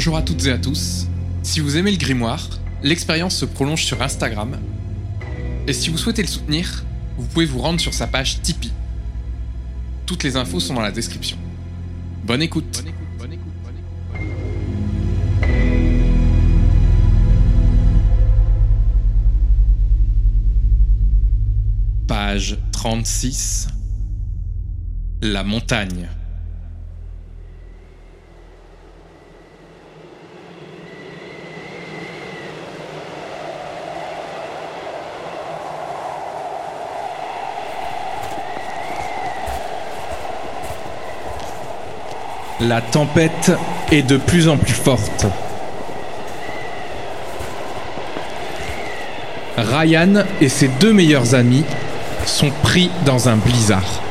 Bonjour à toutes et à tous. Si vous aimez le grimoire, l'expérience se prolonge sur Instagram. Et si vous souhaitez le soutenir, vous pouvez vous rendre sur sa page Tipeee. Toutes les infos sont dans la description. Bonne écoute. Page 36. La montagne. La tempête est de plus en plus forte. Ryan et ses deux meilleurs amis sont pris dans un blizzard.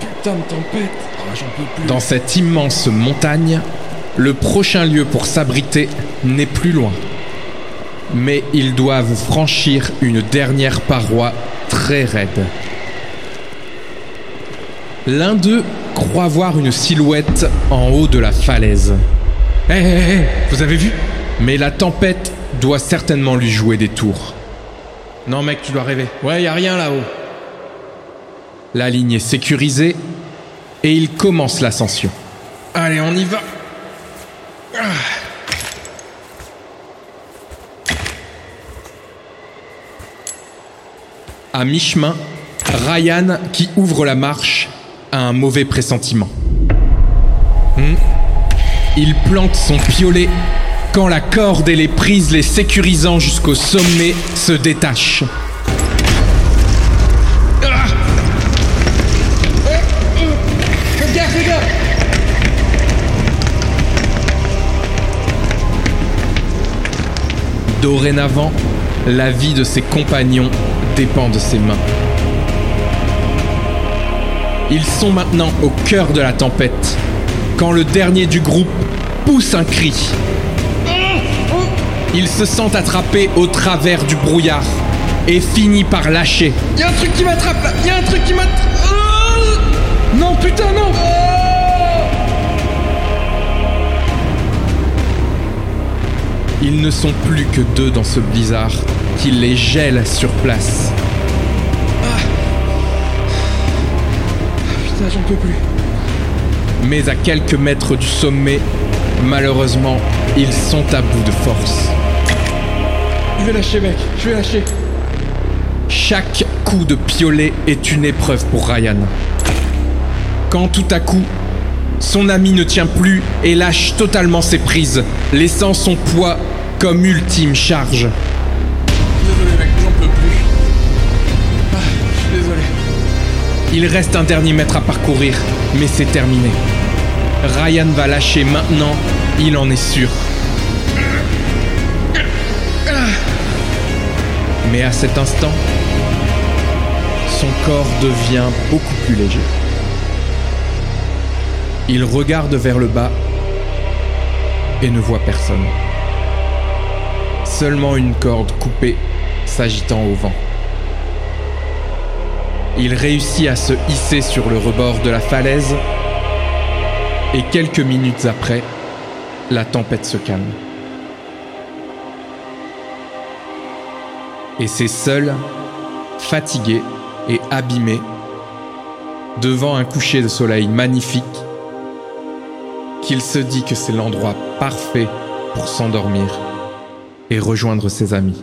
Putain de tempête Ah, J'en peux plus. Dans cette immense montagne, le prochain lieu pour s'abriter n'est plus loin. Mais ils doivent franchir une dernière paroi très raide. L'un d'eux croit voir une silhouette en haut de la falaise. Hé hé hé, vous avez vu? Mais la tempête doit certainement lui jouer des tours. Non mec, tu dois rêver. Ouais, y a rien là-haut. La ligne est sécurisée et il commence l'ascension. Allez, on y va. À mi-chemin, Ryan, qui ouvre la marche, un mauvais pressentiment. Hmm. Il plante son piolet quand la corde et les prises les sécurisant jusqu'au sommet se détachent. Dorénavant, la vie de ses compagnons dépend de ses mains. Ils sont maintenant au cœur de la tempête, quand le dernier du groupe pousse un cri. Il se sent attrapé au travers du brouillard et finit par lâcher. Y'a un truc qui m'attrape là Y'a un truc qui m'attrape Ah Non, putain, non Ils ne sont plus que deux dans ce blizzard qui les gèle sur place. Putain, j'en peux plus. Mais à quelques mètres du sommet, malheureusement, ils sont à bout de force. Je vais lâcher, mec. Je vais lâcher. Chaque coup de piolet est une épreuve pour Ryan. Quand tout à coup, son ami ne tient plus et lâche totalement ses prises, laissant son poids comme ultime charge. Il reste un dernier mètre à parcourir, mais c'est terminé. Ryan va lâcher maintenant, il en est sûr. Mais à cet instant, son corps devient beaucoup plus léger. Il regarde vers le bas et ne voit personne. Seulement une corde coupée s'agitant au vent. Il réussit à se hisser sur le rebord de la falaise et quelques minutes après, la tempête se calme. Et c'est seul, fatigué et abîmé, devant un coucher de soleil magnifique, qu'il se dit que c'est l'endroit parfait pour s'endormir et rejoindre ses amis.